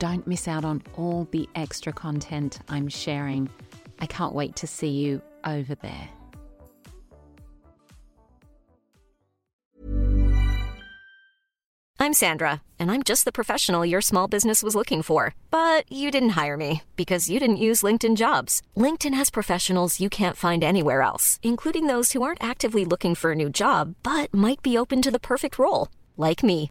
Don't miss out on all the extra content I'm sharing. I can't wait to see you over there. I'm Sandra, and I'm just the professional your small business was looking for. But you didn't hire me because you didn't use LinkedIn jobs. LinkedIn has professionals you can't find anywhere else, including those who aren't actively looking for a new job but might be open to the perfect role, like me.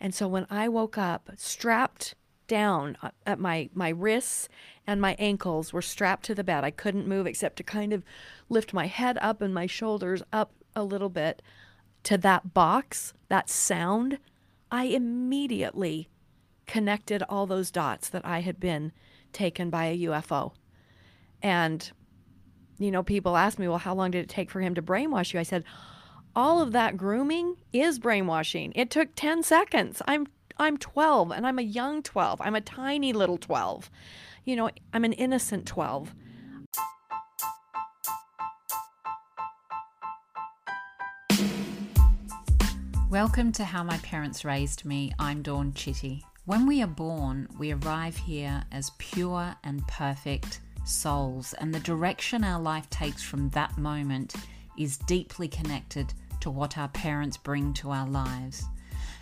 And so when I woke up, strapped down uh, at my my wrists and my ankles were strapped to the bed. I couldn't move except to kind of lift my head up and my shoulders up a little bit to that box, that sound. I immediately connected all those dots that I had been taken by a UFO. And you know, people ask me, well, how long did it take for him to brainwash you? I said, all of that grooming is brainwashing. It took 10 seconds. I'm I'm 12 and I'm a young 12. I'm a tiny little 12. You know, I'm an innocent 12. Welcome to How My Parents Raised Me. I'm Dawn Chitty. When we are born, we arrive here as pure and perfect souls, and the direction our life takes from that moment is deeply connected to what our parents bring to our lives.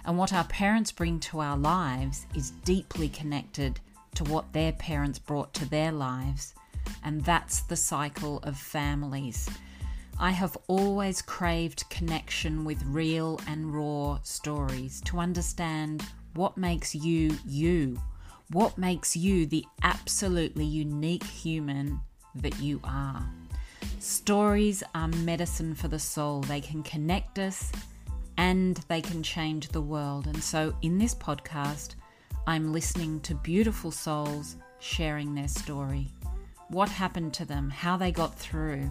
And what our parents bring to our lives is deeply connected to what their parents brought to their lives. And that's the cycle of families. I have always craved connection with real and raw stories to understand what makes you you, what makes you the absolutely unique human that you are. Stories are medicine for the soul, they can connect us and they can change the world. And so, in this podcast, I'm listening to beautiful souls sharing their story what happened to them, how they got through,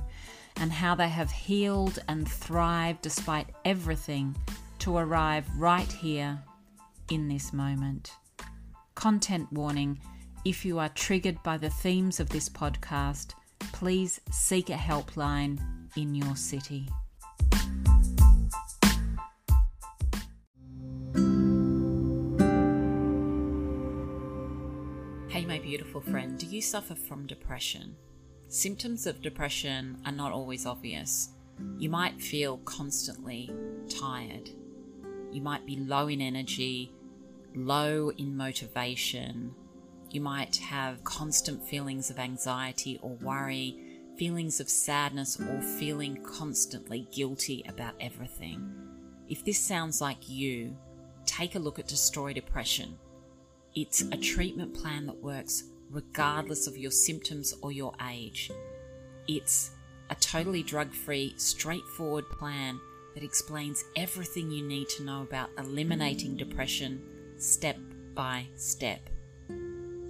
and how they have healed and thrived despite everything to arrive right here in this moment. Content warning if you are triggered by the themes of this podcast, please seek a helpline in your city. Hey, my beautiful friend, do you suffer from depression? Symptoms of depression are not always obvious. You might feel constantly tired. You might be low in energy, low in motivation. You might have constant feelings of anxiety or worry, feelings of sadness, or feeling constantly guilty about everything. If this sounds like you, take a look at Destroy Depression. It's a treatment plan that works regardless of your symptoms or your age. It's a totally drug free, straightforward plan that explains everything you need to know about eliminating depression step by step.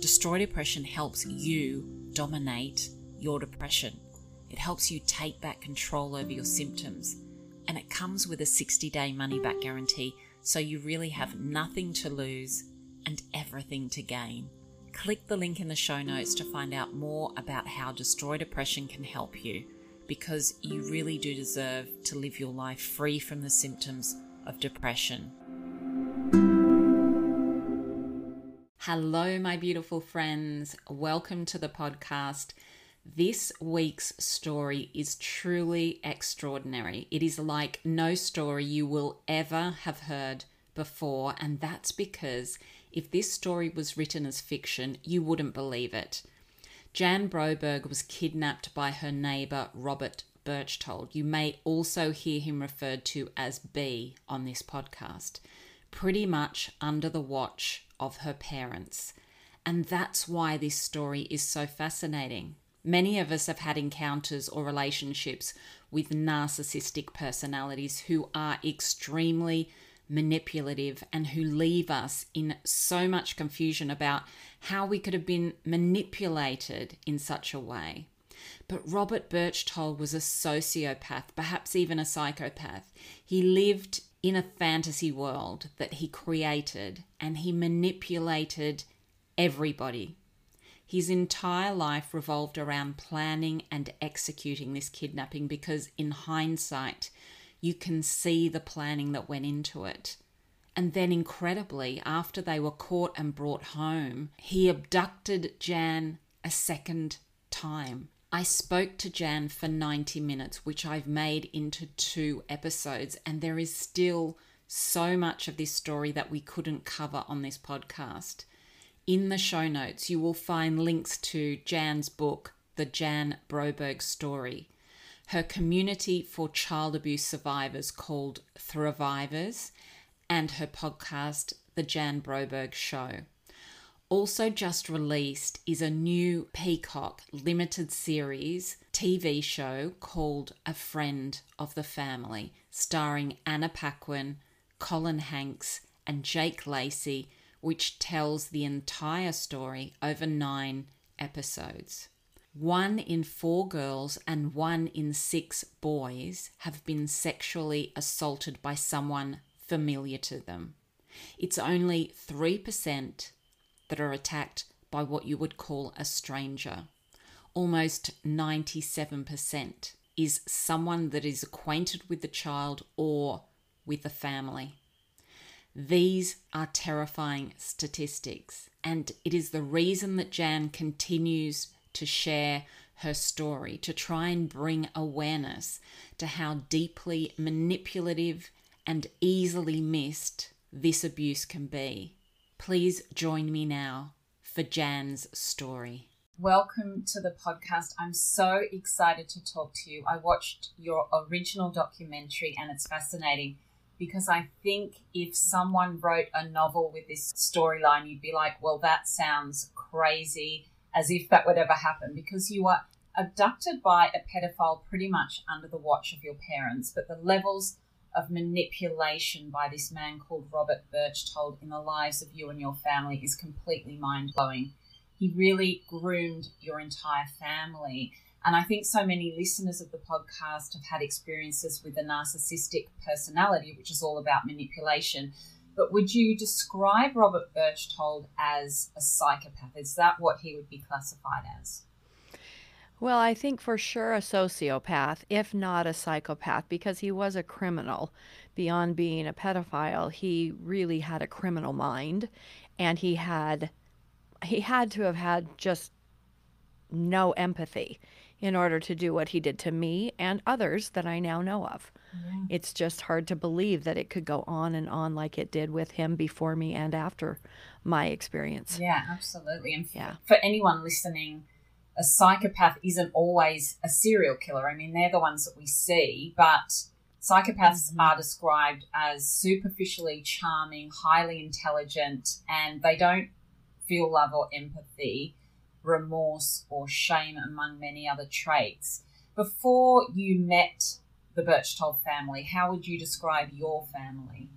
Destroy Depression helps you dominate your depression. It helps you take back control over your symptoms. And it comes with a 60 day money back guarantee, so you really have nothing to lose and everything to gain. Click the link in the show notes to find out more about how Destroy Depression can help you because you really do deserve to live your life free from the symptoms of depression. Hello, my beautiful friends. Welcome to the podcast. This week's story is truly extraordinary. It is like no story you will ever have heard before, and that's because if this story was written as fiction, you wouldn't believe it. Jan Broberg was kidnapped by her neighbour Robert Berchtold. You may also hear him referred to as B on this podcast, pretty much under the watch of her parents. And that's why this story is so fascinating. Many of us have had encounters or relationships with narcissistic personalities who are extremely manipulative and who leave us in so much confusion about how we could have been manipulated in such a way. But Robert Berchtold was a sociopath, perhaps even a psychopath. He lived in a fantasy world that he created and he manipulated everybody. His entire life revolved around planning and executing this kidnapping because, in hindsight, you can see the planning that went into it. And then, incredibly, after they were caught and brought home, he abducted Jan a second time. I spoke to Jan for 90 minutes, which I've made into two episodes, and there is still so much of this story that we couldn't cover on this podcast. In the show notes, you will find links to Jan's book, The Jan Broberg Story her community for child abuse survivors called Thrivivors, and her podcast, The Jan Broberg Show. Also, just released is a new Peacock limited series TV show called A Friend of the Family, starring Anna Paquin, Colin Hanks, and Jake Lacy, which tells the entire story over nine episodes. One in four girls and one in six boys have been sexually assaulted by someone familiar to them. It's only 3% that are attacked by what you would call a stranger. Almost 97% is someone that is acquainted with the child or with the family. These are terrifying statistics, and it is the reason that Jan continues to share her story, to try and bring awareness to how deeply manipulative and easily missed this abuse can be. Please join me now for Jan's story. Welcome to the podcast. I'm so excited to talk to you. I watched your original documentary and it's fascinating because I think if someone wrote a novel with this storyline, you'd be like, well, that sounds crazy as if that would ever happen because you were abducted by a pedophile pretty much under the watch of your parents, but the levels of manipulation by this man called Robert Berchtold in the lives of you and your family is completely mind blowing. He really groomed your entire family. And I think so many listeners of the podcast have had experiences with a narcissistic personality, which is all about manipulation. But would you describe Robert Berchtold as a psychopath? Is that what he would be classified as? Well, I think for sure a sociopath, if not a psychopath, because he was a criminal. Beyond being a pedophile, he really had a criminal mind and he had he had to have had just no empathy in order to do what he did to me and others that I now know of. Mm-hmm. It's just hard to believe that it could go on and on like it did with him before me and after my experience. Yeah, absolutely. And yeah. for anyone listening, a psychopath isn't always a serial killer. I mean, they're the ones that we see, but psychopaths mm-hmm. are described as superficially charming, highly intelligent, and they don't feel love or empathy remorse, or shame, among many other traits. Before you met the Berchtold family. How would you describe your family?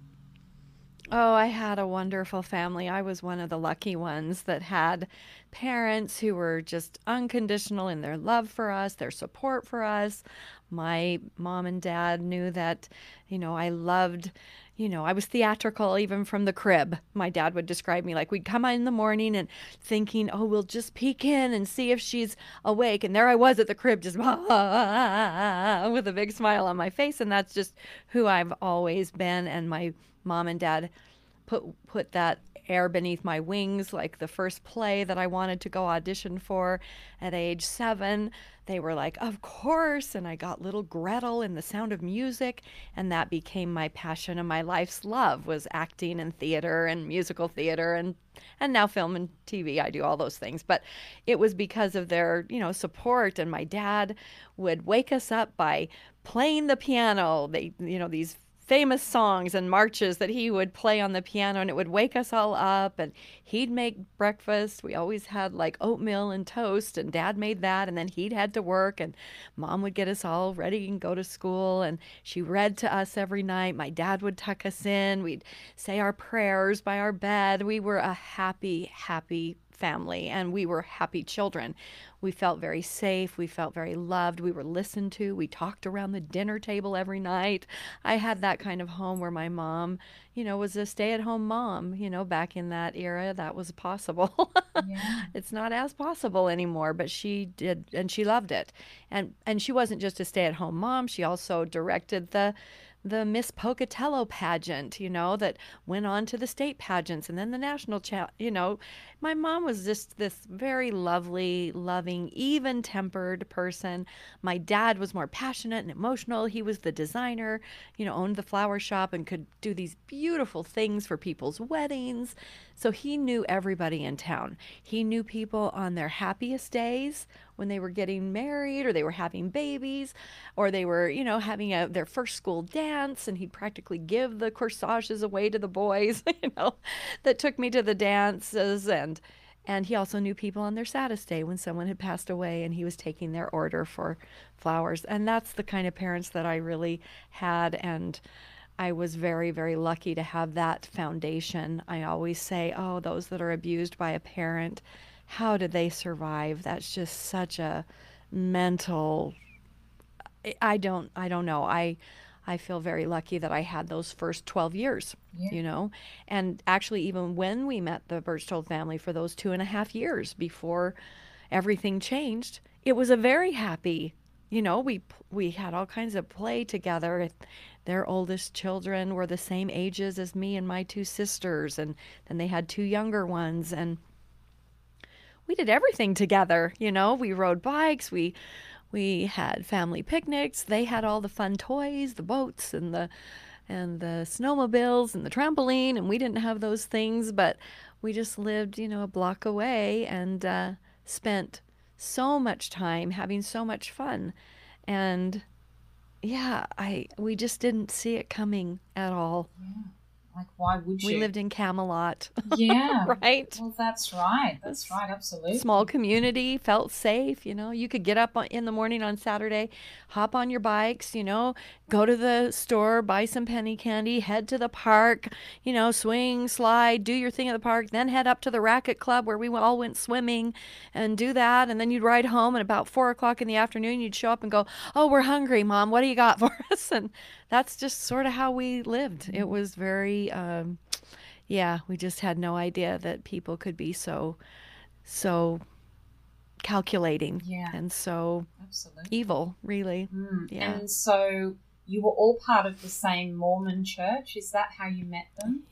Oh, I had a wonderful family. I was one of the lucky ones that had parents who were just unconditional in their love for us, their support for us. My mom and dad knew that, you know, I loved, you know, I was theatrical even from the crib. My dad would describe me like we'd come in the morning and thinking, oh, we'll just peek in and see if she's awake. And there I was at the crib, just with a big smile on my face. And that's just who I've always been. And my mom and dad put put that air beneath my wings like the first play that I wanted to go audition for at age 7 they were like of course and I got little Gretel in the sound of music and that became my passion and my life's love was acting and theater and musical theater and and now film and TV I do all those things. But it was because of their you know support and my dad would wake us up by playing the piano. They you know these famous songs and marches that he would play on the piano and it would wake us all up and he'd make breakfast. We always had like oatmeal and toast and dad made that and then he'd head to work and mom would get us all ready and go to school and she read to us every night. My dad would tuck us in. We'd say our prayers by our bed. We were a happy happy family and we were happy children. We felt very safe. We felt very loved. We were listened to. We talked around the dinner table every night. I had that kind of home where my mom, you know, was a stay at home mom. You know, back in that era, that was possible. Yeah. it's not as possible anymore, but she did, and she loved it. And, and she wasn't just a stay at home mom, she also directed the the Miss Pocatello pageant, you know, that went on to the state pageants and then the national, cha- you know. My mom was just this very lovely, loving, even tempered person. My dad was more passionate and emotional. He was the designer, you know, owned the flower shop and could do these beautiful things for people's weddings. So he knew everybody in town. He knew people on their happiest days when they were getting married or they were having babies or they were, you know, having a, their first school dance and he'd practically give the corsages away to the boys, you know, that took me to the dances and and he also knew people on their saddest day when someone had passed away and he was taking their order for flowers. And that's the kind of parents that I really had and I was very, very lucky to have that foundation. I always say, oh, those that are abused by a parent, how did they survive? That's just such a mental. I don't. I don't know. I. I feel very lucky that I had those first 12 years, yeah. you know. And actually, even when we met the Berchtold family for those two and a half years before everything changed, it was a very happy, you know, we we had all kinds of play together. Their oldest children were the same ages as me and my two sisters, and then they had two younger ones, and we did everything together. You know, we rode bikes, we we had family picnics. They had all the fun toys, the boats, and the and the snowmobiles and the trampoline, and we didn't have those things, but we just lived, you know, a block away and uh, spent so much time having so much fun, and yeah, I we just didn't see it coming at all. Yeah. Like, why would you? We lived in Camelot. Yeah. right? Well, that's right. That's right. Absolutely. Small community, felt safe. You know, you could get up in the morning on Saturday, hop on your bikes, you know, go to the store, buy some penny candy, head to the park, you know, swing, slide, do your thing at the park, then head up to the racket club where we all went swimming and do that. And then you'd ride home, and about four o'clock in the afternoon, you'd show up and go, Oh, we're hungry, mom. What do you got for us? And that's just sort of how we lived. It was very, um, yeah, we just had no idea that people could be so, so calculating yeah. and so Absolutely. evil, really. Mm. Yeah. And so you were all part of the same Mormon church. Is that how you met them?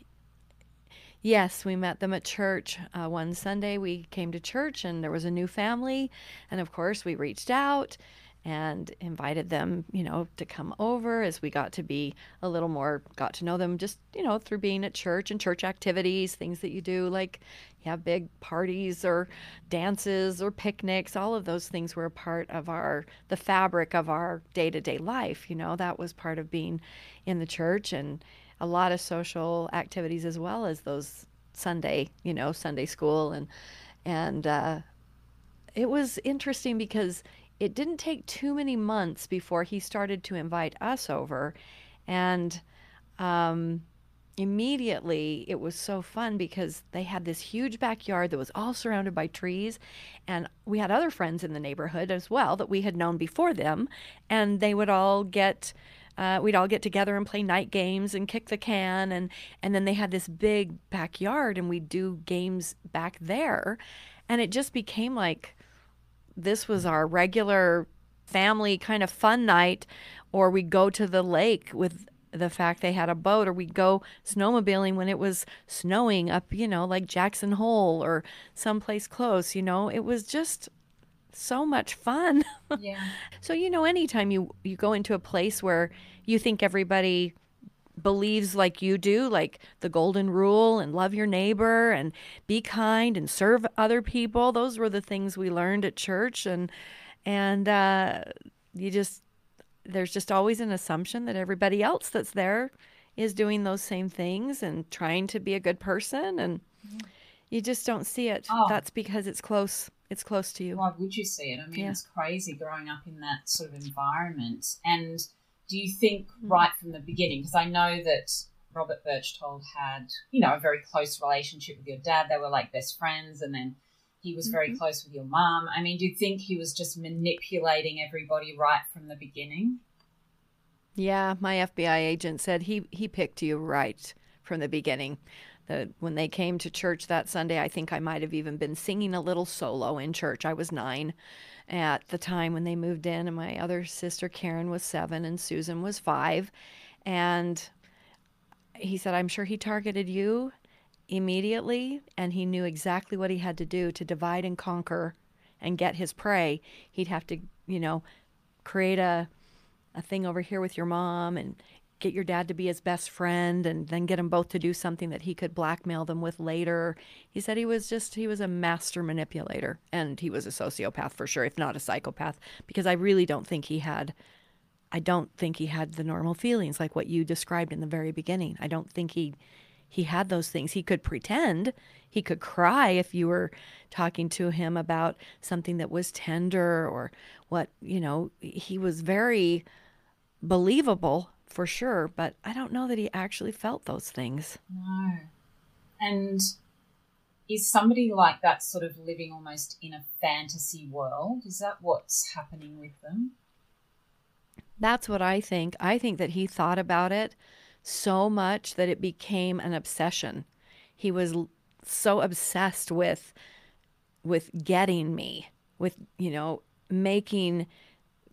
Yes, we met them at church. Uh, one Sunday we came to church and there was a new family. And of course, we reached out and invited them, you know, to come over as we got to be a little more, got to know them just, you know, through being at church and church activities, things that you do, like you have big parties or dances or picnics. All of those things were a part of our, the fabric of our day to day life. You know, that was part of being in the church and a lot of social activities as well as those Sunday, you know, Sunday school and, and, uh, it was interesting because it didn't take too many months before he started to invite us over. And um, immediately it was so fun because they had this huge backyard that was all surrounded by trees. And we had other friends in the neighborhood as well that we had known before them. And they would all get. Uh, we'd all get together and play night games and kick the can and and then they had this big backyard and we'd do games back there and it just became like this was our regular family kind of fun night or we'd go to the lake with the fact they had a boat or we'd go snowmobiling when it was snowing up you know like jackson hole or someplace close you know it was just so much fun Yeah. so you know anytime you you go into a place where you think everybody believes like you do like the golden rule and love your neighbor and be kind and serve other people those were the things we learned at church and and uh you just there's just always an assumption that everybody else that's there is doing those same things and trying to be a good person and you just don't see it Oh. that's because it's close it's close to you Why would you see it? I mean, Yeah. it's crazy growing up in that sort of environment. And do you think Mm-hmm. right from the beginning? Because I know that Robert Berchtold had, you know, a very close relationship with your dad. They were like best friends, and then he was Mm-hmm. very close with your mom. I mean, do you think he was just manipulating everybody right from the beginning? Yeah, my FBI agent said he he picked you right from the beginning. The when they came to church that Sunday, I think I might have even been singing a little solo in church. I was 9 at the time when they moved in and my other sister Karen was 7 and Susan was 5 and he said I'm sure he targeted you immediately and he knew exactly what he had to do to divide and conquer and get his prey. He'd have to, you know, create a a thing over here with your mom and get your dad to be his best friend and then get them both to do something that he could blackmail them with later. He said he was just he was a master manipulator and he was a sociopath for sure if not a psychopath because I really don't think he had I don't think he had the normal feelings like what you described in the very beginning. I don't think he he had those things. He could pretend. He could cry if you were talking to him about something that was tender or what, you know, he was very believable for sure, but I don't know that he actually felt those things. No. And is somebody like that sort of living almost in a fantasy world? Is that what's happening with them? That's what I think. I think that he thought about it so much that it became an obsession. He was so obsessed with with getting me, with, you know, making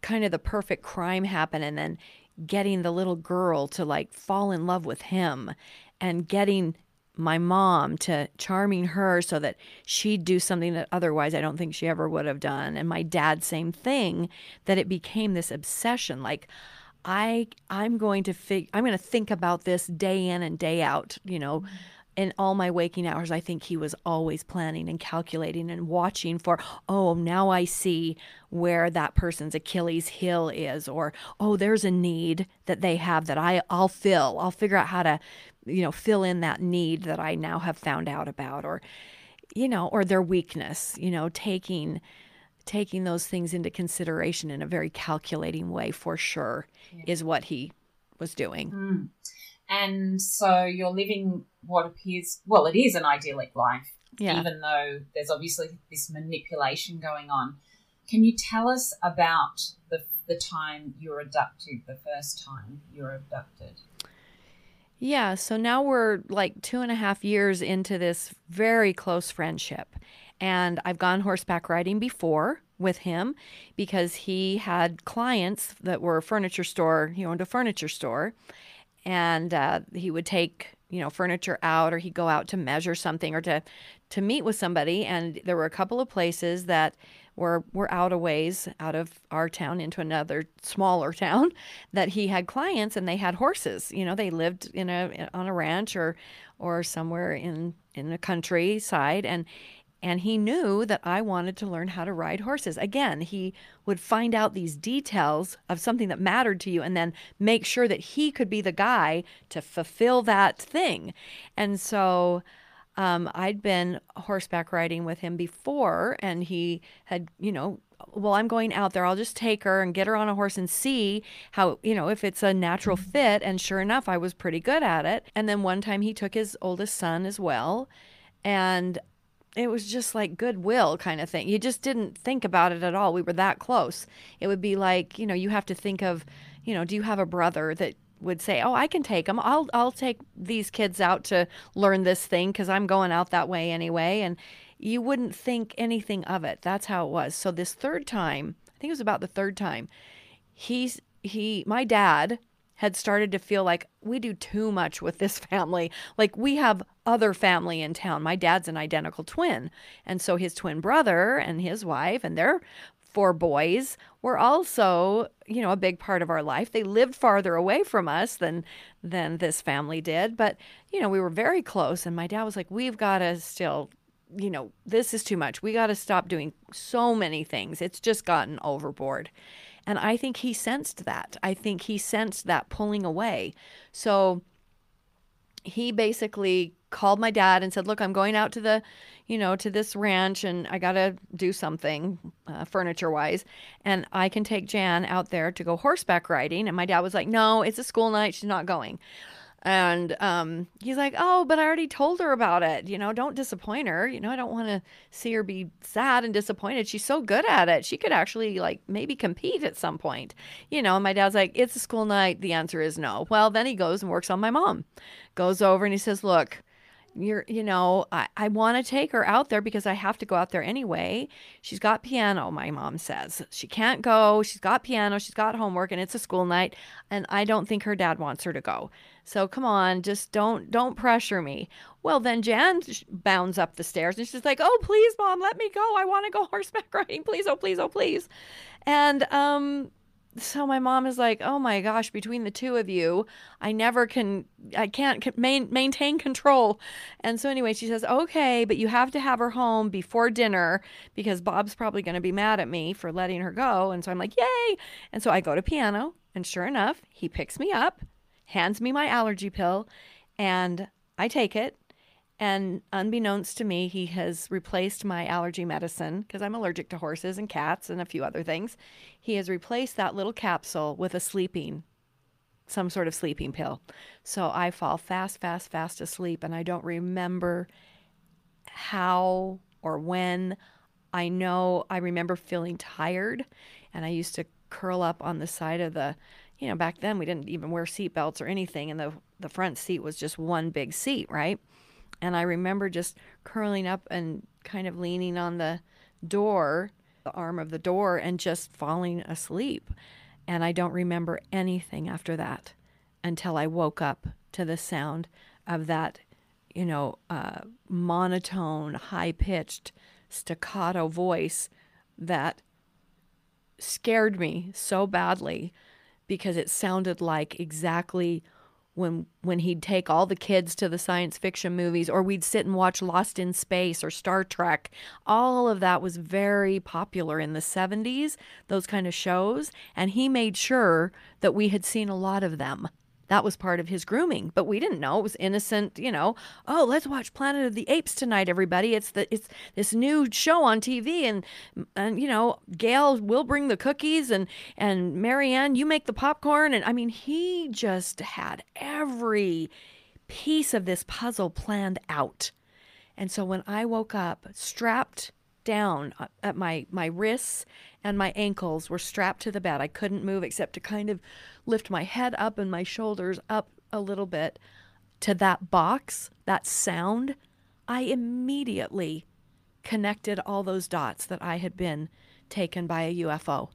kind of the perfect crime happen and then getting the little girl to like fall in love with him and getting my mom to charming her so that she'd do something that otherwise I don't think she ever would have done. And my dad same thing that it became this obsession like I I'm going to fig- I'm going to think about this day in and day out you know mm-hmm. In all my waking hours I think he was always planning and calculating and watching for oh now I see where that person's Achilles heel is or oh there's a need that they have that I I'll fill. I'll figure out how to you know fill in that need that I now have found out about or you know or their weakness you know taking taking those things into consideration in a very calculating way for sure is what he was doing hmm. And so you're living what appears, well, it is an idyllic life, Yeah. even though there's obviously this manipulation going on. Can you tell us about the, the time you were abducted, the first time you were abducted? Yeah, so now we're like two and a half years into this very close friendship. And I've gone horseback riding before with him because he had clients that were a furniture store. He owned a furniture store. And uh, he would take, you know, furniture out or he'd go out to measure something or to, to meet with somebody. And there were a couple of places that were, were out a ways out of our town into another smaller town that he had clients and they had horses. You know, they lived in a on a ranch or or somewhere in in the countryside and and he knew that I wanted to learn how to ride horses. Again, he would find out these details of something that mattered to you and then make sure that he could be the guy to fulfill that thing. And so um, I'd been horseback riding with him before, and he had, you know, well, I'm going out there. I'll just take her and get her on a horse and see how, you know, if it's a natural fit. And sure enough, I was pretty good at it. And then one time he took his oldest son as well. And it was just like goodwill kind of thing. You just didn't think about it at all. We were that close. It would be like, you know, you have to think of, you know, do you have a brother that would say, "Oh, I can take them. I'll I'll take these kids out to learn this thing cuz I'm going out that way anyway." And you wouldn't think anything of it. That's how it was. So this third time, I think it was about the third time, he's he my dad had started to feel like we do too much with this family. Like we have other family in town. My dad's an identical twin. And so his twin brother and his wife and their four boys were also, you know, a big part of our life. They lived farther away from us than than this family did, but you know, we were very close and my dad was like, "We've got to still you know, this is too much. We got to stop doing so many things. It's just gotten overboard." And I think he sensed that. I think he sensed that pulling away. So he basically called my dad and said, "Look, I'm going out to the, you know, to this ranch, and I got to do something uh, furniture-wise, and I can take Jan out there to go horseback riding." And my dad was like, "No, it's a school night. She's not going." And um, he's like, "Oh, but I already told her about it. You know, don't disappoint her. You know, I don't want to see her be sad and disappointed. She's so good at it. She could actually like maybe compete at some point. You know." And my dad's like, "It's a school night. The answer is no." Well, then he goes and works on my mom. Goes over and he says, "Look." You're you know i, I want to take her out there because i have to go out there anyway. She's got piano my mom says. She can't go. She's got piano. She's got homework and it's a school night and i don't think her dad wants her to go. So come on just don't don't pressure me. Well then jan bounds up the stairs and she's like oh please mom let me go. I want to go horseback riding. Please oh please oh please. And um so my mom is like, "Oh my gosh, between the two of you, I never can I can't main, maintain control." And so anyway, she says, "Okay, but you have to have her home before dinner because Bob's probably going to be mad at me for letting her go." And so I'm like, "Yay!" And so I go to piano, and sure enough, he picks me up, hands me my allergy pill, and I take it and unbeknownst to me, he has replaced my allergy medicine because I'm allergic to horses and cats and a few other things. He has replaced that little capsule with a sleeping, some sort of sleeping pill. So I fall fast, fast, fast asleep, and I don't remember how or when. I know I remember feeling tired, and I used to curl up on the side of the, you know, back then we didn't even wear seat belts or anything, and the the front seat was just one big seat, right? And I remember just curling up and kind of leaning on the door, the arm of the door, and just falling asleep. And I don't remember anything after that until I woke up to the sound of that, you know, uh, monotone, high pitched, staccato voice that scared me so badly because it sounded like exactly when when he'd take all the kids to the science fiction movies or we'd sit and watch Lost in Space or Star Trek. All of that was very popular in the 70s, those kind of shows, and he made sure that we had seen a lot of them that was part of his grooming but we didn't know. It was innocent you know oh let's watch planet of the apes tonight everybody. It's the it's this new show on tv and and you know gail will bring the cookies and and marianne you make the popcorn. And i mean he just had every piece of this puzzle planned out. And so when i woke up strapped down uh, at my my wrists and my ankles were strapped to the bed. I couldn't move except to kind of lift my head up and my shoulders up a little bit to that box, that sound. I immediately connected all those dots that I had been taken by a UFO.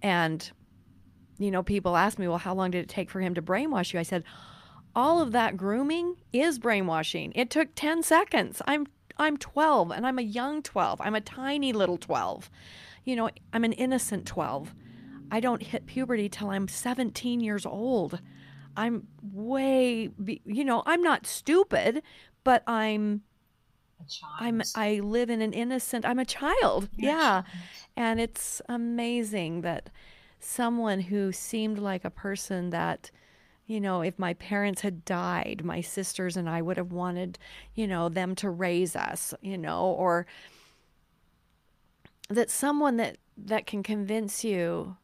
And you know, people ask me, "Well, how long did it take for him to brainwash you?" I said, "All of that grooming is brainwashing. It took 10 seconds. I'm I'm 12 and I'm a young 12. I'm a tiny little 12. You know, I'm an innocent 12. I don't hit puberty till I'm 17 years old. I'm way, you know, I'm not stupid, but I'm I'm I live in an innocent I'm a child. You're yeah. A child. And it's amazing that someone who seemed like a person that you know, if my parents had died, my sisters and I would have wanted, you know, them to raise us, you know, or that someone that that can convince you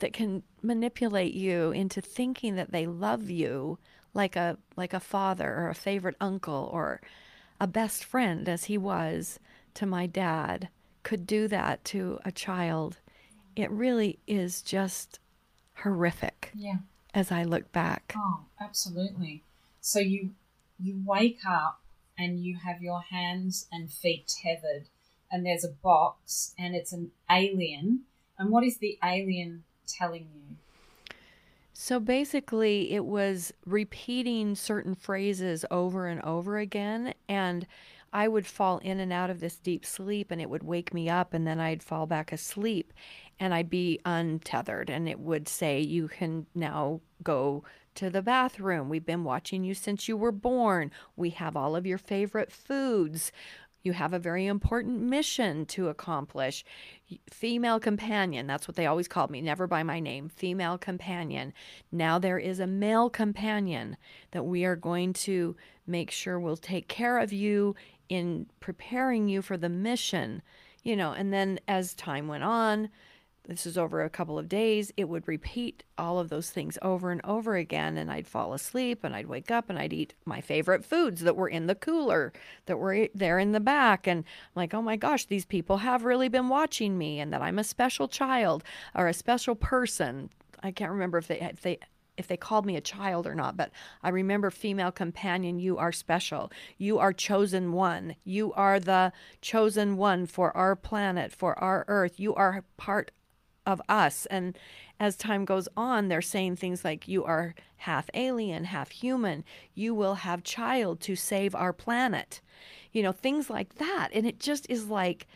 that can manipulate you into thinking that they love you like a like a father or a favorite uncle or a best friend as he was to my dad could do that to a child it really is just horrific Yeah. As i look back Oh, absolutely. So you you wake up and you have your hands and feet tethered and there's a box and it's an alien. And what is the alien telling you? So basically, it was repeating certain phrases over and over again. And I would fall in and out of this deep sleep, and it would wake me up, and then I'd fall back asleep, and I'd be untethered. And it would say, You can now go to the bathroom. We've been watching you since you were born. We have all of your favorite foods. You have a very important mission to accomplish. Female companion, that's what they always called me, never by my name, female companion. Now there is a male companion that we are going to make sure will take care of you in preparing you for the mission. You know, and then as time went on, this is over a couple of days, it would repeat all of those things over and over again. And I'd fall asleep and I'd wake up and I'd eat my favorite foods that were in the cooler that were there in the back. And I'm like, oh my gosh, these people have really been watching me and that I'm a special child or a special person. I can't remember if they, if they, if they called me a child or not, but I remember female companion, you are special. You are chosen one. You are the chosen one for our planet, for our earth. You are part of us. And as time goes on, they're saying things like, You are half alien, half human. You will have child to save our planet. You know, things like that. And it just is like,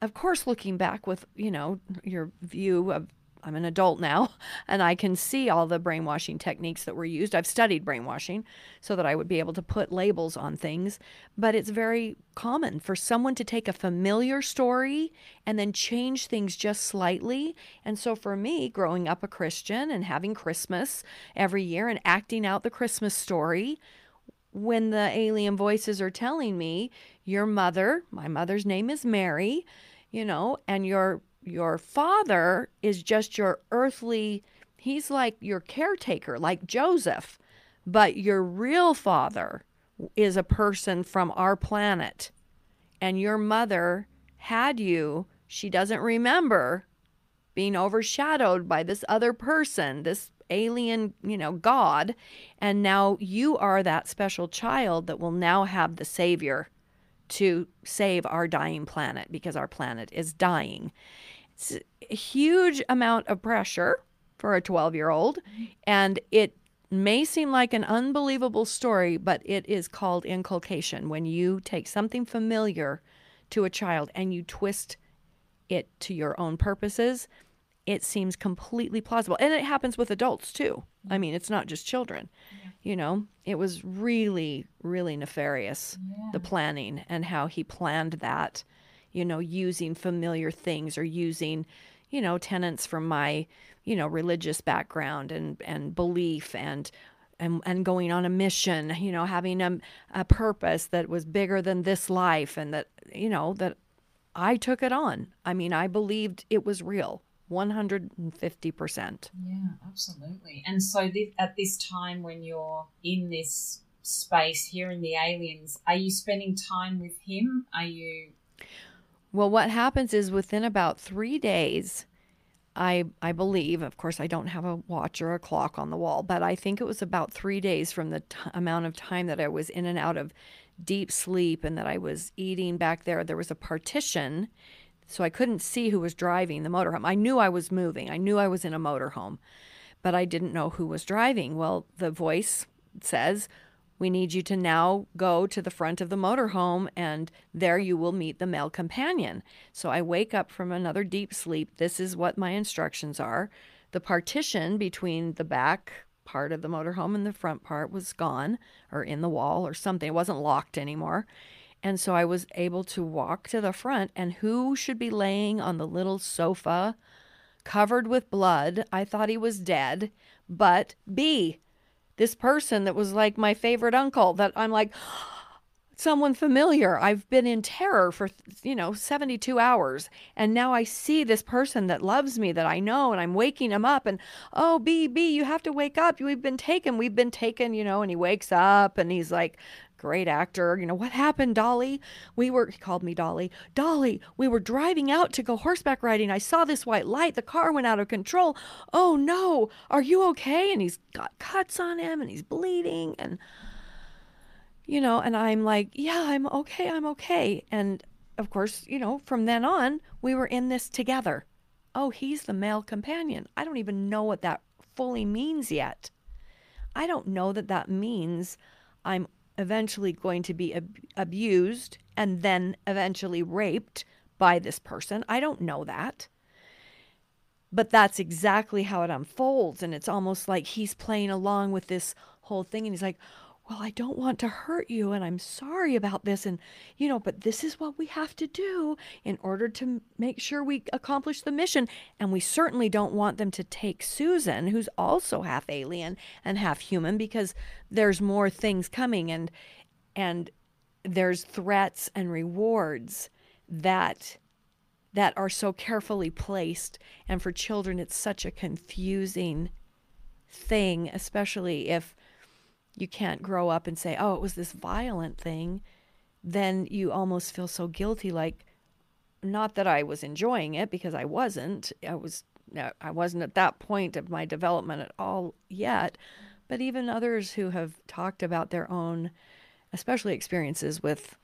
of course, looking back with, you know, your view of I'm an adult now and I can see all the brainwashing techniques that were used. I've studied brainwashing so that I would be able to put labels on things, but it's very common for someone to take a familiar story and then change things just slightly. And so for me, growing up a Christian and having Christmas every year and acting out the Christmas story, when the alien voices are telling me your mother, my mother's name is Mary, you know, and your your father is just your earthly he's like your caretaker like Joseph, but your real father is a person from our planet. And your mother had you, she doesn't remember being overshadowed by this other person, this alien, you know, God. And now you are that special child that will now have the Savior to save our dying planet because our planet is dying. It's a huge amount of pressure for a 12 year old. And it may seem like an unbelievable story, but it is called inculcation when you take something familiar to a child and you twist it to your own purposes. It seems completely plausible. And it happens with adults too. I mean, it's not just children. You know, it was really, really nefarious, the planning and how he planned that, you know, using familiar things or using, you know, tenets from my, you know, religious background and, and belief and, and, and going on a mission, you know, having a, a purpose that was bigger than this life and that, you know, that I took it on. I mean, I believed it was real. 150%. Yeah, absolutely. And so this, at this time when you're in this space hearing the aliens, are you spending time with him? Are you Well, what happens is within about three days, I I believe, of course, I don't have a watch or a clock on the wall, but I think it was about three days from the t- amount of time that I was in and out of deep sleep and that I was eating back there. There was a partition, so I couldn't see who was driving the motorhome. I knew I was moving. I knew I was in a motorhome, but I didn't know who was driving. Well, the voice says, we need you to now go to the front of the motorhome and there you will meet the male companion. So I wake up from another deep sleep. This is what my instructions are. The partition between the back part of the motorhome and the front part was gone or in the wall or something. It wasn't locked anymore. And so I was able to walk to the front and who should be laying on the little sofa covered with blood? I thought he was dead, but B, this person that was like my favorite uncle that I'm like someone familiar. I've been in terror for, you know, 72 hours. And now I see this person that loves me that I know and I'm waking him up and, oh, B, B, you have to wake up. We've been taken. We've been taken, you know, and he wakes up and he's like, great actor. You know, what happened, Dolly? We were, he called me Dolly. Dolly, we were driving out to go horseback riding. I saw this white light. The car went out of control. Oh no, are you okay? And he's got cuts on him and he's bleeding. And, you know, and I'm like, yeah, I'm okay, I'm okay. And of course, you know, from then on, we were in this together. Oh, he's the male companion. I don't even know what that fully means yet. I don't know that that means I'm eventually going to be ab- abused and then eventually raped by this person. I don't know that. But that's exactly how it unfolds. And it's almost like he's playing along with this whole thing. And he's like, well, I don't want to hurt you and I'm sorry about this. And, you know, but this is what we have to do in order to make sure we accomplish the mission. And we certainly don't want them to take Susan, who's also half alien and half human, because there's more things coming and, and there's threats and rewards that that are so carefully placed and for children it's such a confusing thing especially if you can't grow up and say, oh, it was this violent thing, then you almost feel so guilty. Like, not that I was enjoying it because I wasn't. I was. I wasn't at that point of my development at all yet. But even others who have talked about their own, especially experiences with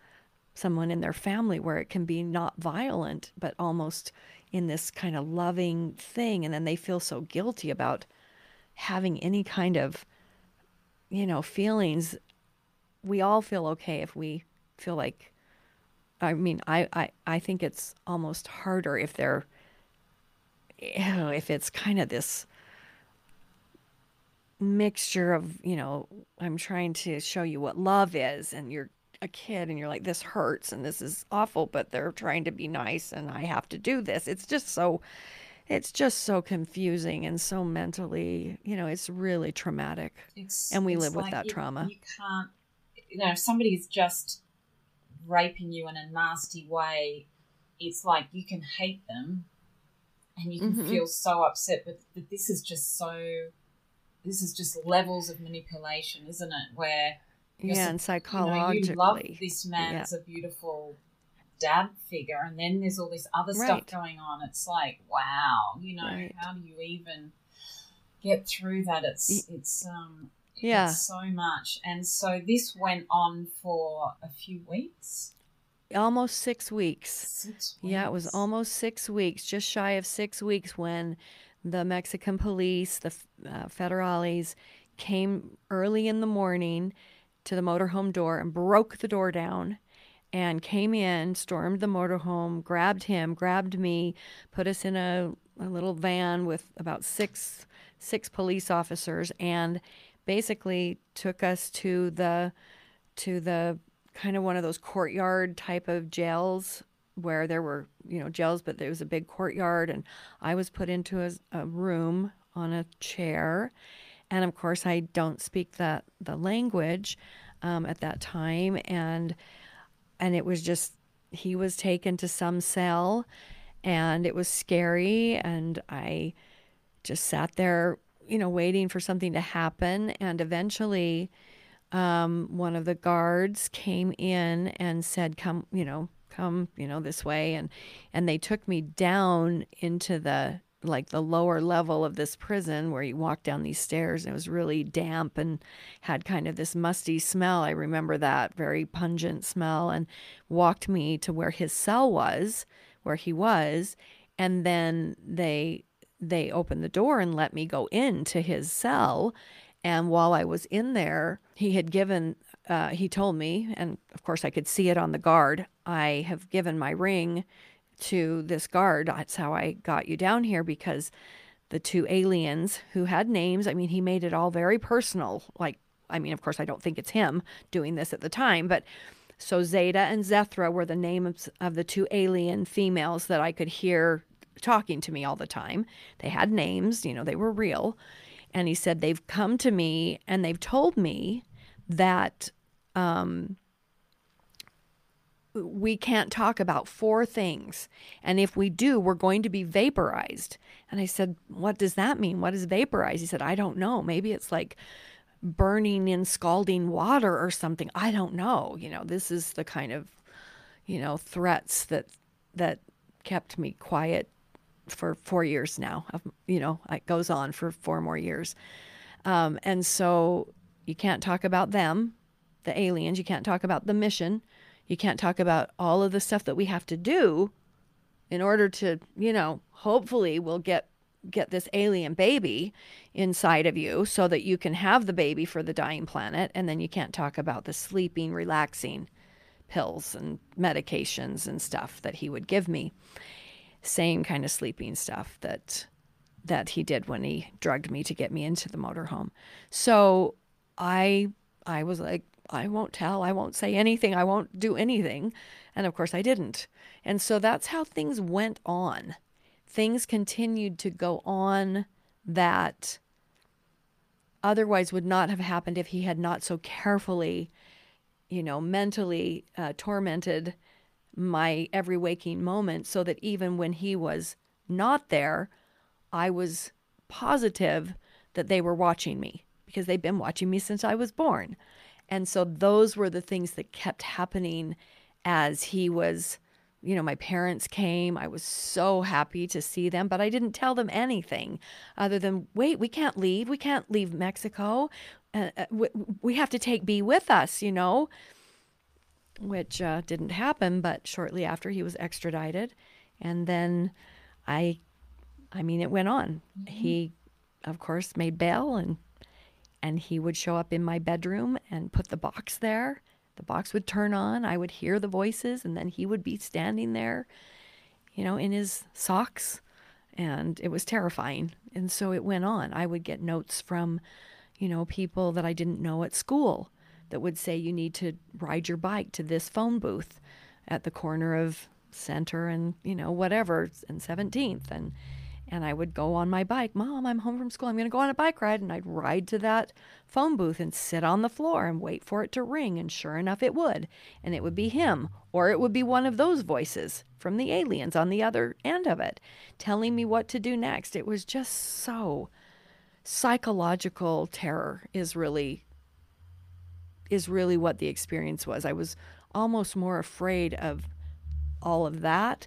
someone in their family where it can be not violent, but almost in this kind of loving thing. And then they feel so guilty about having any kind of you know, feelings, we all feel okay if we feel like, I mean, I, I, I think it's almost harder if they're, you know, if it's kind of this mixture of, you know, I'm trying to show you what love is and you're a kid and you're like, this hurts and this is awful, but they're trying to be nice and I have to do this. It's just so, it's just so confusing and so mentally, you know, it's really traumatic. It's, and we live with that you, trauma. You can't, you know, if somebody's just raping you in a nasty way, it's like you can hate them and you can mm-hmm. feel so upset, but, but this is just so, this is just levels of manipulation, isn't it? Where, yeah, and psychologically. You, know, you love this man yeah. as a beautiful dad figure and then there's all this other right. stuff going on. It's like wow you know right. how do you even get through that? It's it's um yeah. it's so much. And so this went on for a few weeks? Almost six weeks. six weeks yeah it was almost six weeks just shy of six weeks when the mexican police the uh, federales came early in the morning to the motorhome door and broke the door down and came in, stormed the motorhome, grabbed him, grabbed me, put us in a, a little van with about six six police officers, and basically took us to the to the kind of one of those courtyard type of jails where there were you know jails, but there was a big courtyard, and I was put into a, a room on a chair, and of course I don't speak that the language um, at that time, and and it was just he was taken to some cell and it was scary and i just sat there you know waiting for something to happen and eventually um, one of the guards came in and said come you know come you know this way and and they took me down into the like the lower level of this prison where you walk down these stairs and it was really damp and had kind of this musty smell. I remember that very pungent smell and walked me to where his cell was, where he was, and then they they opened the door and let me go into his cell. And while I was in there, he had given uh, he told me, and of course I could see it on the guard. I have given my ring to this guard. That's how I got you down here because the two aliens who had names, I mean, he made it all very personal. Like, I mean, of course, I don't think it's him doing this at the time, but so Zeta and Zethra were the names of the two alien females that I could hear talking to me all the time. They had names, you know, they were real. And he said, They've come to me and they've told me that um, we can't talk about four things. And if we do, we're going to be vaporized. And I said, What does that mean? What is vaporized? He said, I don't know. Maybe it's like burning in scalding water or something. I don't know. You know, this is the kind of, you know, threats that that kept me quiet for four years now. You know, it goes on for four more years. Um, and so you can't talk about them, the aliens. You can't talk about the mission. You can't talk about all of the stuff that we have to do in order to, you know, hopefully we'll get get this alien baby inside of you so that you can have the baby for the dying planet. And then you can't talk about the sleeping relaxing pills and medications and stuff that he would give me. Same kind of sleeping stuff that that he did when he drugged me to get me into the motorhome. So i i was like I won't tell, I won't say anything, I won't do anything. And of course, I didn't. And so that's how things went on. Things continued to go on that otherwise would not have happened if he had not so carefully, you know, mentally uh, tormented my every waking moment so that even when he was not there, I was positive that they were watching me because they've been watching me since I was born. And so those were the things that kept happening as he was, you know, my parents came. I was so happy to see them, but I didn't tell them anything other than, wait, we can't leave. We can't leave Mexico. Uh, uh we, we, have to take B with us, you know, which uh, didn't happen. But shortly after, he was extradited. And then I, I mean, it went on. Mm-hmm. He, of course, made bail and and he would show up in my bedroom and put the box there. The box would turn on. I would hear the voices, and then he would be standing there, you know, in his socks. And it was terrifying. And so it went on. I would get notes from, you know, people that I didn't know at school that would say, you need to ride your bike to this phone booth at the corner of Center and, you know, whatever, and 17th. And, and I would go on my bike. Mom, I'm home from school. I'm going to go on a bike ride. And I'd ride to that phone booth and sit on the floor and wait for it to ring. And sure enough, it would. And it would be him, or it would be one of those voices from the aliens on the other end of it telling me what to do next. It was just so psychological terror is really is really what the experience was. I was almost more afraid of all of that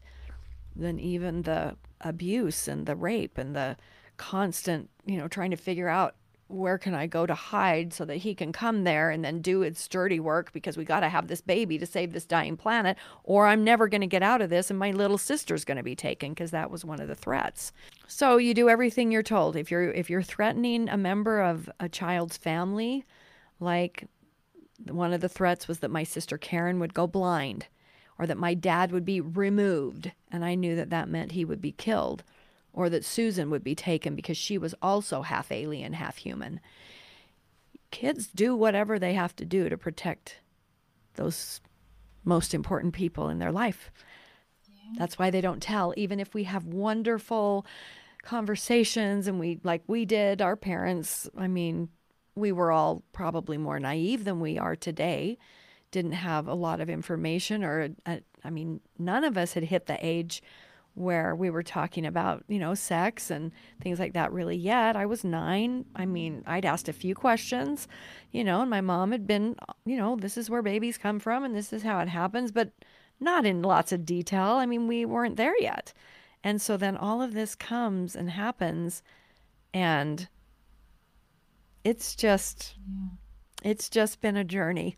than even the abuse and the rape and the constant, you know, trying to figure out where can I go to hide so that he can come there and then do its dirty work because we got to have this baby to save this dying planet or I'm never going to get out of this and my little sister's going to be taken because that was one of the threats. So you do everything you're told. If you're if you're threatening a member of a child's family, like one of the threats was that my sister Karen would go blind or that my dad would be removed, and I knew that that meant he would be killed, or that Susan would be taken because she was also half alien, half human. Kids do whatever they have to do to protect those most important people in their life. Yeah. That's why they don't tell, even if we have wonderful conversations and we, like we did, our parents, I mean, we were all probably more naive than we are today didn't have a lot of information or uh, I mean none of us had hit the age where we were talking about you know sex and things like that really yet. I was nine. I mean i'd asked a few questions you know and my mom had been you know this is where babies come from and this is how it happens but not in lots of detail. I mean we weren't there yet. And so then all of this comes and happens and it's just yeah. it's just been a journey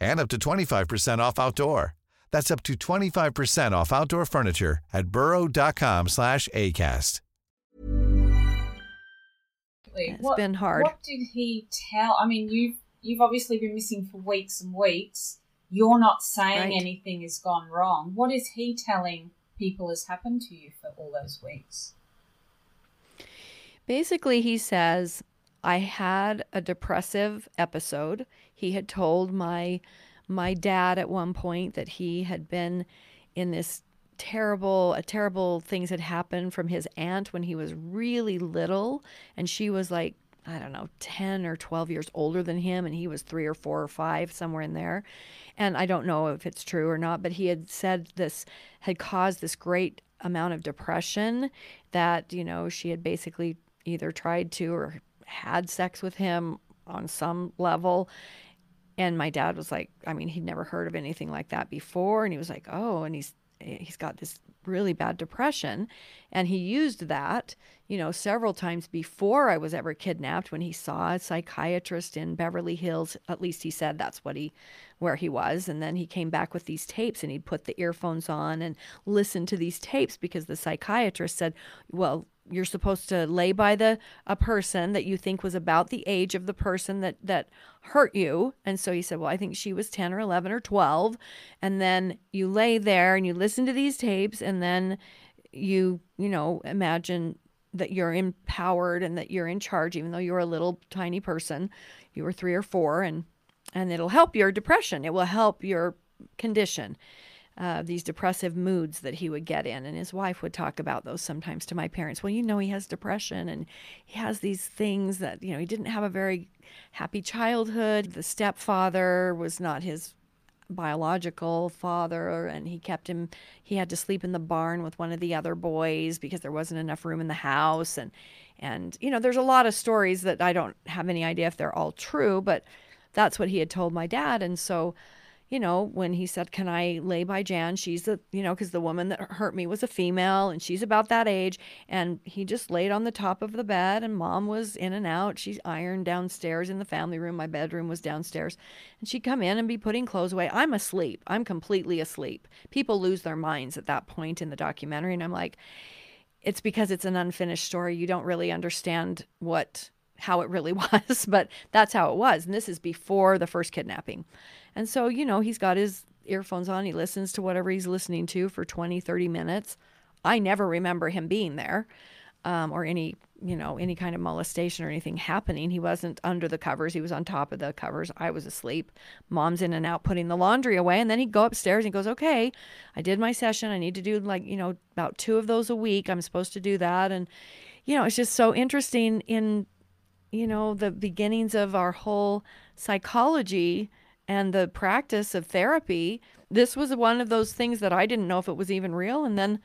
and up to 25% off outdoor. That's up to 25% off outdoor furniture at burrow.com slash ACAST. It's What- been hard. What did he tell? I mean, you've you've obviously been missing for weeks and weeks. You're not saying Right. anything has gone wrong. What is he telling people has happened to you for all those weeks? Basically, he says, I had a depressive episode. He had told my my dad at one point that he had been in this terrible a terrible things had happened from his aunt when he was really little. And she was like I don't know 10 or 12 years older than him. And he was 3 or 4 or 5 somewhere in there. And I don't know if it's true or not but he had said this had caused this great amount of depression that you know she had basically either tried to or had sex with him on some level and my dad was like i mean he'd never heard of anything like that before. And he was like oh and he's he's got this really bad depression. And he used that you know several times before i was ever kidnapped when he saw a psychiatrist in beverly hills. At least he said that's what he where he was. And then he came back with these tapes and he'd put the earphones on and listen to these tapes because the psychiatrist said well you're supposed to lay by the a person that you think was about the age of the person that that hurt you. And so he said well i think she was 10 or 11 or 12 and then you lay there and you listen to these tapes and then you you know imagine that you're empowered and that you're in charge even though you're a little tiny person. You were 3 or 4 and and it'll help your depression. It will help your condition uh, these depressive moods that he would get in. And his wife would talk about those sometimes to my parents. Well, you know, he has depression and he has these things that, you know, he didn't have a very happy childhood. The stepfather was not his biological father and he kept him he had to sleep in the barn with one of the other boys because there wasn't enough room in the house and and you know there's a lot of stories that I don't have any idea if they're all true but that's what he had told my dad and so you know, when he said, Can I lay by Jan? She's the, you know, because the woman that hurt me was a female and she's about that age. And he just laid on the top of the bed and mom was in and out. She ironed downstairs in the family room. My bedroom was downstairs. And she'd come in and be putting clothes away. I'm asleep. I'm completely asleep. People lose their minds at that point in the documentary. And I'm like, it's because it's an unfinished story. You don't really understand what how it really was, but that's how it was. And this is before the first kidnapping. And so, you know, he's got his earphones on. He listens to whatever he's listening to for 20, 30 minutes. I never remember him being there um, or any, you know, any kind of molestation or anything happening. He wasn't under the covers. He was on top of the covers. I was asleep. Mom's in and out putting the laundry away. And then he'd go upstairs and he goes, okay, I did my session. I need to do like, you know, about two of those a week. I'm supposed to do that. And, you know, it's just so interesting in, you know, the beginnings of our whole psychology and the practice of therapy. This was one of those things that I didn't know if it was even real. And then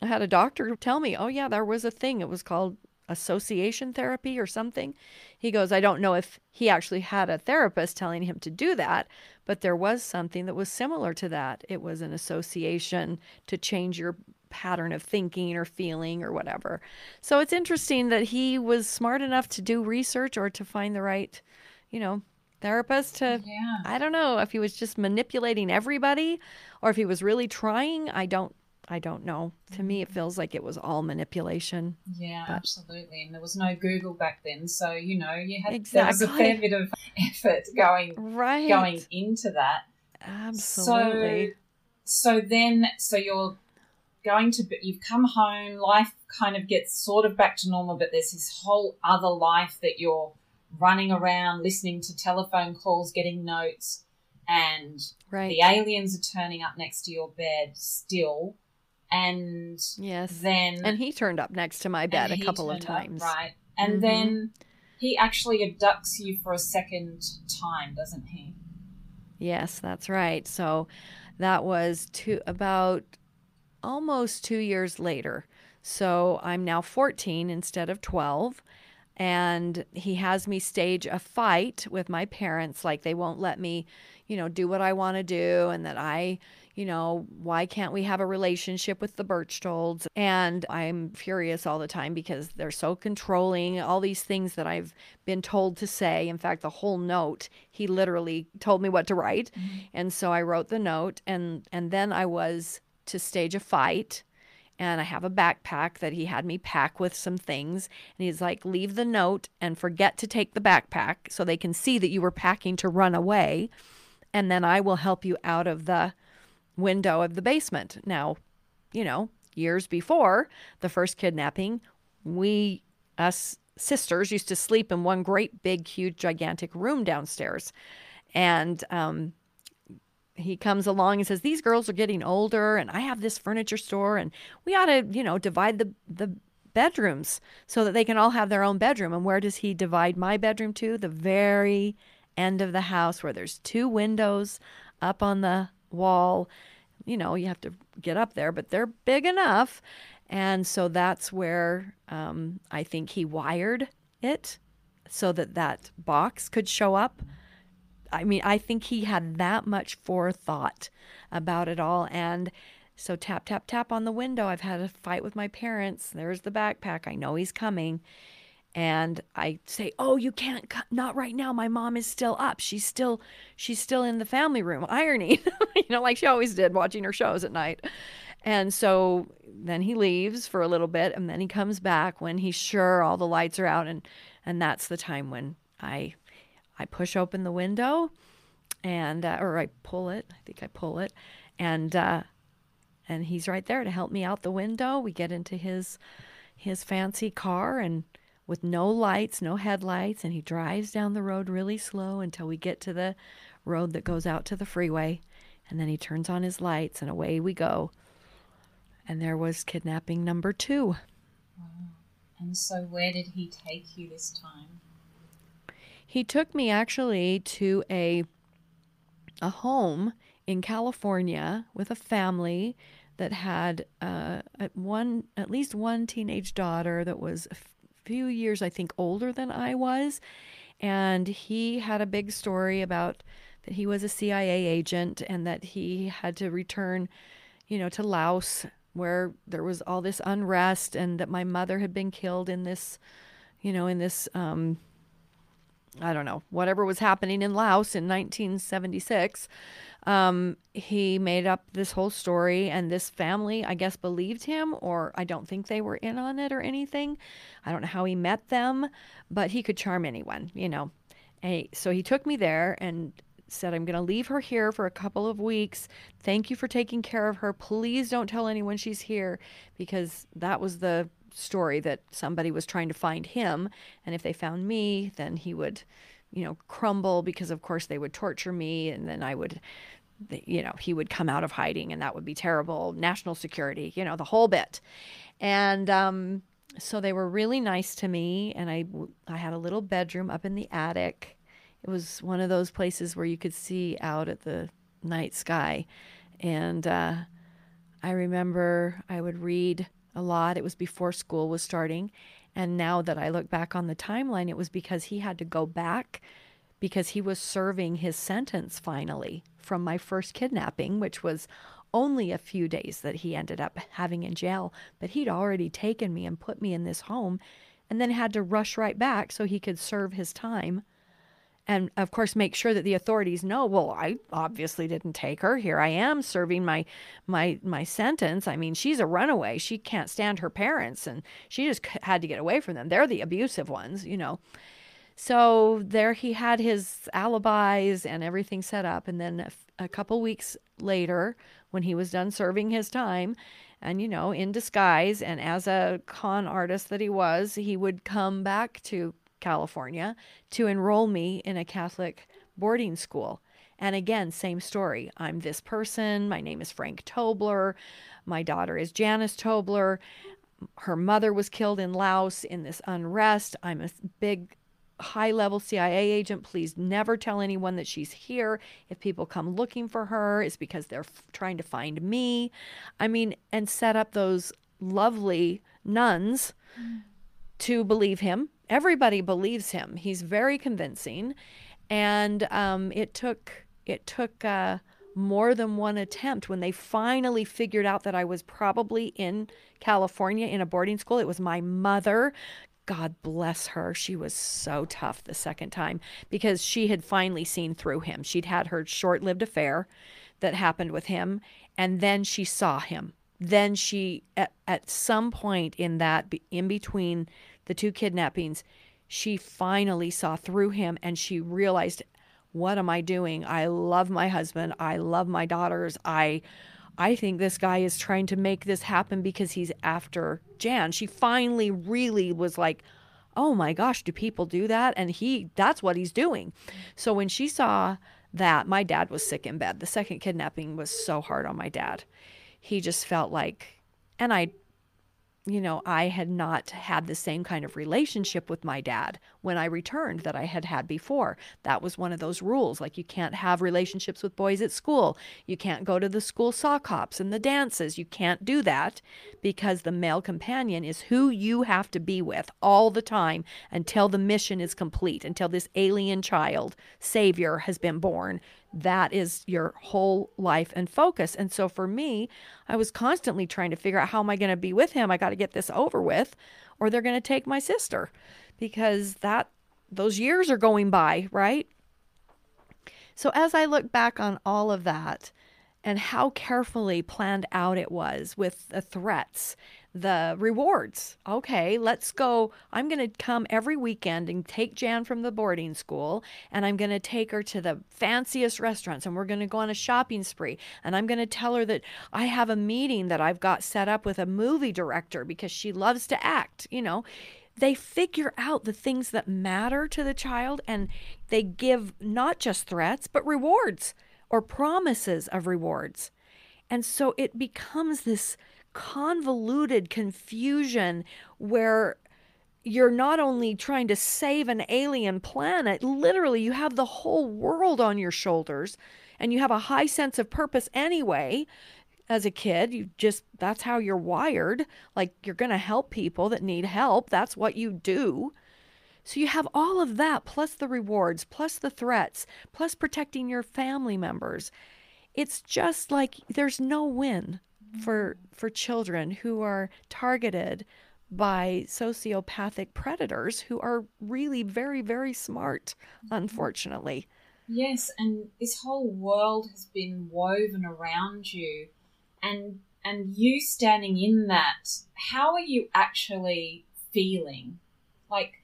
I had a doctor tell me, oh, yeah, there was a thing. It was called association therapy or something. He goes, I don't know if he actually had a therapist telling him to do that, but there was something that was similar to that. It was an association to change your pattern of thinking or feeling or whatever. So it's interesting that he was smart enough to do research or to find the right, you know, therapist to Yeah. I don't know if he was just manipulating everybody or if he was really trying. I don't I don't know. To me it mm-hmm. feels like it was all manipulation. Yeah, But- absolutely. And there was no Google back then, so you know you had Exactly. there was a fair bit of effort going Right. going into that. Absolutely. So, so then, so you're going to, you've come home, life kind of gets sort of back to normal, but there's this whole other life that you're running around, listening to telephone calls, getting notes, and right. the aliens are turning up next to your bed still. And yes. then, and he turned up next to my bed a couple of turned up, times. right? And Mhm. then he actually abducts you for a second time, doesn't he? Yes, that's right. So that was two about almost 2 years later. So I'm now 14 instead of 12 and he has me stage a fight with my parents like they won't let me you know do what i want to do and that i you know why can't we have a relationship with the Berchtolds? And i'm furious all the time because they're so controlling all these things that i've been told to say. In fact the whole note he literally told me what to write. Mm-hmm. and so i wrote the note and and then i was to stage a fight and I have a backpack that he had me pack with some things. And he's like, leave the note and forget to take the backpack so they can see that you were packing to run away. And then I will help you out of the window of the basement. Now, you know, years before the first kidnapping, we, us sisters, used to sleep in one great big, huge, gigantic room downstairs. And um, he comes along and says these girls are getting older and i have this furniture store and we ought to you know divide the the bedrooms so that they can all have their own bedroom. And where does he divide my bedroom to? The very end of the house where there's two windows up on the wall. You know you have to get up there but they're big enough. And so that's where um, i think he wired it so that that box could show up I mean, I think he had that much forethought about it all. And so tap, tap, tap on the window. I've had a fight with my parents. There's the backpack. I know he's coming. And I say, "Oh, you can't not right now. My mom is still up. She's still she's still in the family room ironing." you know, like she always did watching her shows at night. And so then he leaves for a little bit and then he comes back when he's sure all the lights are out and and that's the time when I I push open the window and uh, or I pull it. I think I pull it, and uh, and he's right there to help me out the window. We get into his his fancy car and with no lights, no headlights, and he drives down the road really slow until we get to the road that goes out to the freeway, and then he turns on his lights and away we go. And there was kidnapping number two. Wow. And so, where did he take you this time? He took me actually to a a home in California with a family that had uh, one at least one teenage daughter that was a few years I think older than I was, and he had a big story about that he was a CIA agent and that he had to return, you know, to Laos where there was all this unrest and that my mother had been killed in this, you know, in this um, I don't know, whatever was happening in Laos in 1976. Um, he made up this whole story, and this family, I guess, believed him, or I don't think they were in on it or anything. I don't know how he met them, but he could charm anyone, you know. And so he took me there and said, I'm going to leave her here for a couple of weeks. Thank you for taking care of her. Please don't tell anyone she's here because that was the story that somebody was trying to find him. And if they found me, then he would, you know, crumble because, of course, they would torture me. And then I would, you know, he would come out of hiding and that would be terrible. National security, you know, the whole bit. And, um, so they were really nice to me and I, I had a little bedroom up in the attic it was one of those places where you could see out at the night sky and uh, i remember i would read a lot. It was before school was starting. And now that I look back on the timeline, it was because he had to go back because he was serving his sentence finally from my first kidnapping, which was only a few days that he ended up having in jail. But he'd already taken me and put me in this home and then had to rush right back so he could serve his time and of course make sure that the authorities know well i obviously didn't take her. Here i am serving my my my sentence. I mean she's a runaway. She can't stand her parents and she just had to get away from them. They're the abusive ones you know. So there he had his alibis and everything set up and then a, a couple weeks later when he was done serving his time and you know in disguise and as a con artist that he was he would come back to California to enroll me in a Catholic boarding school. And again, same story. I'm this person. My name is Frank Tobler. My daughter is Janice Tobler. Her mother was killed in Laos in this unrest. I'm a big high level CIA agent. Please never tell anyone that she's here. If people come looking for her, it's because they're f- trying to find me. I mean, and set up those lovely nuns. Mm to believe him. Everybody believes him. He's very convincing, and um, it took it took uh, more than one attempt when they finally figured out that I was probably in California in a boarding school. It was my mother. God bless her. She was so tough the second time because she had finally seen through him. She'd had her short lived affair that happened with him, and then she saw him. Then she, at, at some point in that, in between the two kidnappings, she finally saw through him and she realized what am I doing? I love my husband. I love my daughters. I I think this guy is trying to make this happen because he's after Jan. She finally really was like, "Oh my gosh, do people do that?" And he that's what he's doing. So when she saw that, my dad was sick in bed. The second kidnapping was so hard on my dad. He just felt like and I you know, I had not had the same kind of relationship with my dad when I returned that I had had before. That was one of those rules. Like, you can't have relationships with boys at school. You can't go to the school sock hops and the dances. You can't do that because the male companion is who you have to be with all the time until the mission is complete, until this alien child, savior, has been born that is your whole life and focus. And so for me, I was constantly trying to figure out how am I going to be with him? I got to get this over with or they're going to take my sister because that those years are going by, right? So as I look back on all of that and how carefully planned out it was with the threats the rewards. Okay, let's go. I'm going to come every weekend and take Jan from the boarding school, and I'm going to take her to the fanciest restaurants, and we're going to go on a shopping spree. And I'm going to tell her that I have a meeting that I've got set up with a movie director because she loves to act, you know. They figure out the things that matter to the child and they give not just threats, but rewards or promises of rewards. And so it becomes this convoluted confusion where you're not only trying to save an alien planet, literally, you have the whole world on your shoulders and you have a high sense of purpose anyway. As a kid, you just, that's how you're wired. Like you're going to help people that need help. That's what you do. So you have all of that, plus the rewards, plus the threats, plus protecting your family members. It's just like there's no win for for children who are targeted by sociopathic predators who are really very very smart mm-hmm. unfortunately. Yes and this whole world has been woven around you and and you standing in that how are you actually feeling? Like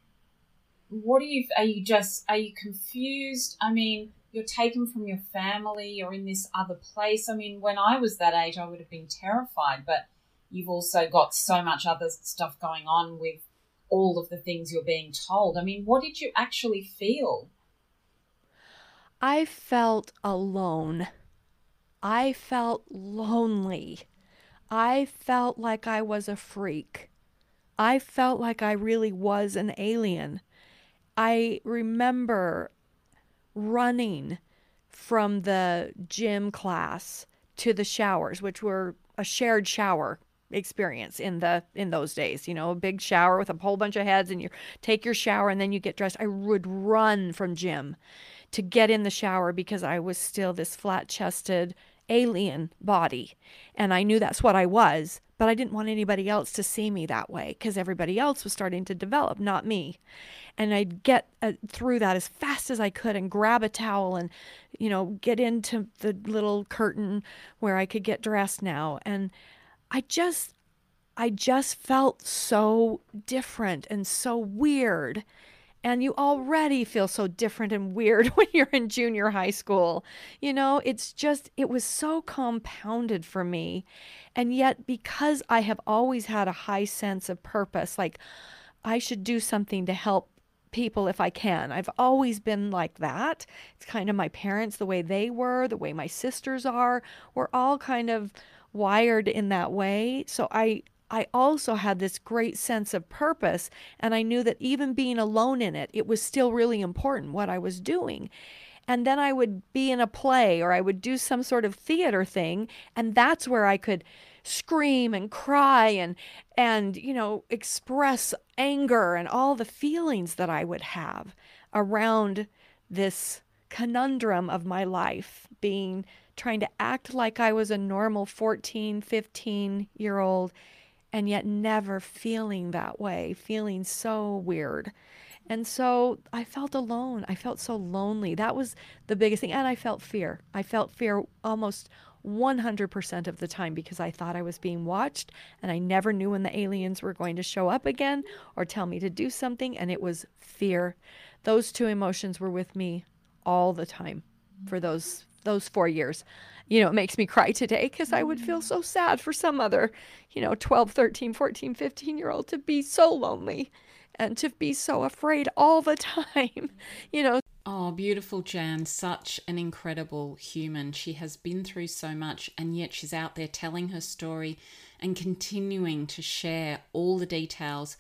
what are you are you just are you confused? I mean you're taken from your family, you're in this other place. I mean, when I was that age, I would have been terrified, but you've also got so much other stuff going on with all of the things you're being told. I mean, what did you actually feel? I felt alone. I felt lonely. I felt like I was a freak. I felt like I really was an alien. I remember running from the gym class to the showers, which were a shared shower experience in the in those days you know a big shower with a whole bunch of heads and you take your shower and then you get dressed. I would run from gym to get in the shower because i was still this flat chested alien body and i knew that's what i was but i didn't want anybody else to see me that way because everybody else was starting to develop not me and I'd get uh, through that as fast as I could and grab a towel and, you know, get into the little curtain where I could get dressed now. And I just, I just felt so different and so weird. And you already feel so different and weird when you're in junior high school. You know, it's just, it was so compounded for me. And yet, because I have always had a high sense of purpose, like I should do something to help people if I can. I've always been like that. It's kind of my parents, the way they were, the way my sisters are. We're all kind of wired in that way. So I I also had this great sense of purpose and I knew that even being alone in it, it was still really important what I was doing. and then I would be in a play or I would do some sort of theater thing and that's where I could scream and cry and and you know express anger and all the feelings that I would have around this conundrum of my life being trying to act like I was a normal 14 15 year old and yet never feeling that way feeling so weird and so I felt alone. I felt so lonely. That was the biggest thing. And I felt fear. I felt fear almost 100% of the time because I thought I was being watched and I never knew when the aliens were going to show up again or tell me to do something. And it was fear. Those two emotions were with me all the time for those those four years you know it makes me cry today because i would feel so sad for some other you know 12 13 14 15 year old to be so lonely and to be so afraid all the time, you know. Oh, beautiful Jan, such an incredible human. She has been through so much, and yet she's out there telling her story and continuing to share all the details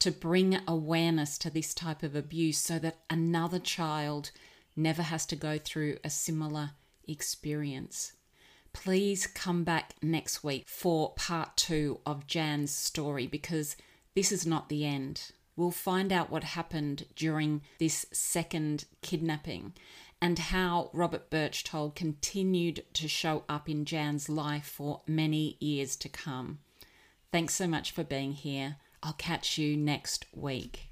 to bring awareness to this type of abuse so that another child never has to go through a similar experience. Please come back next week for part two of Jan's story because this is not the end. We'll find out what happened during this second kidnapping and how Robert Berchtold continued to show up in Jan's life for many years to come. Thanks so much for being here. I'll catch you next week.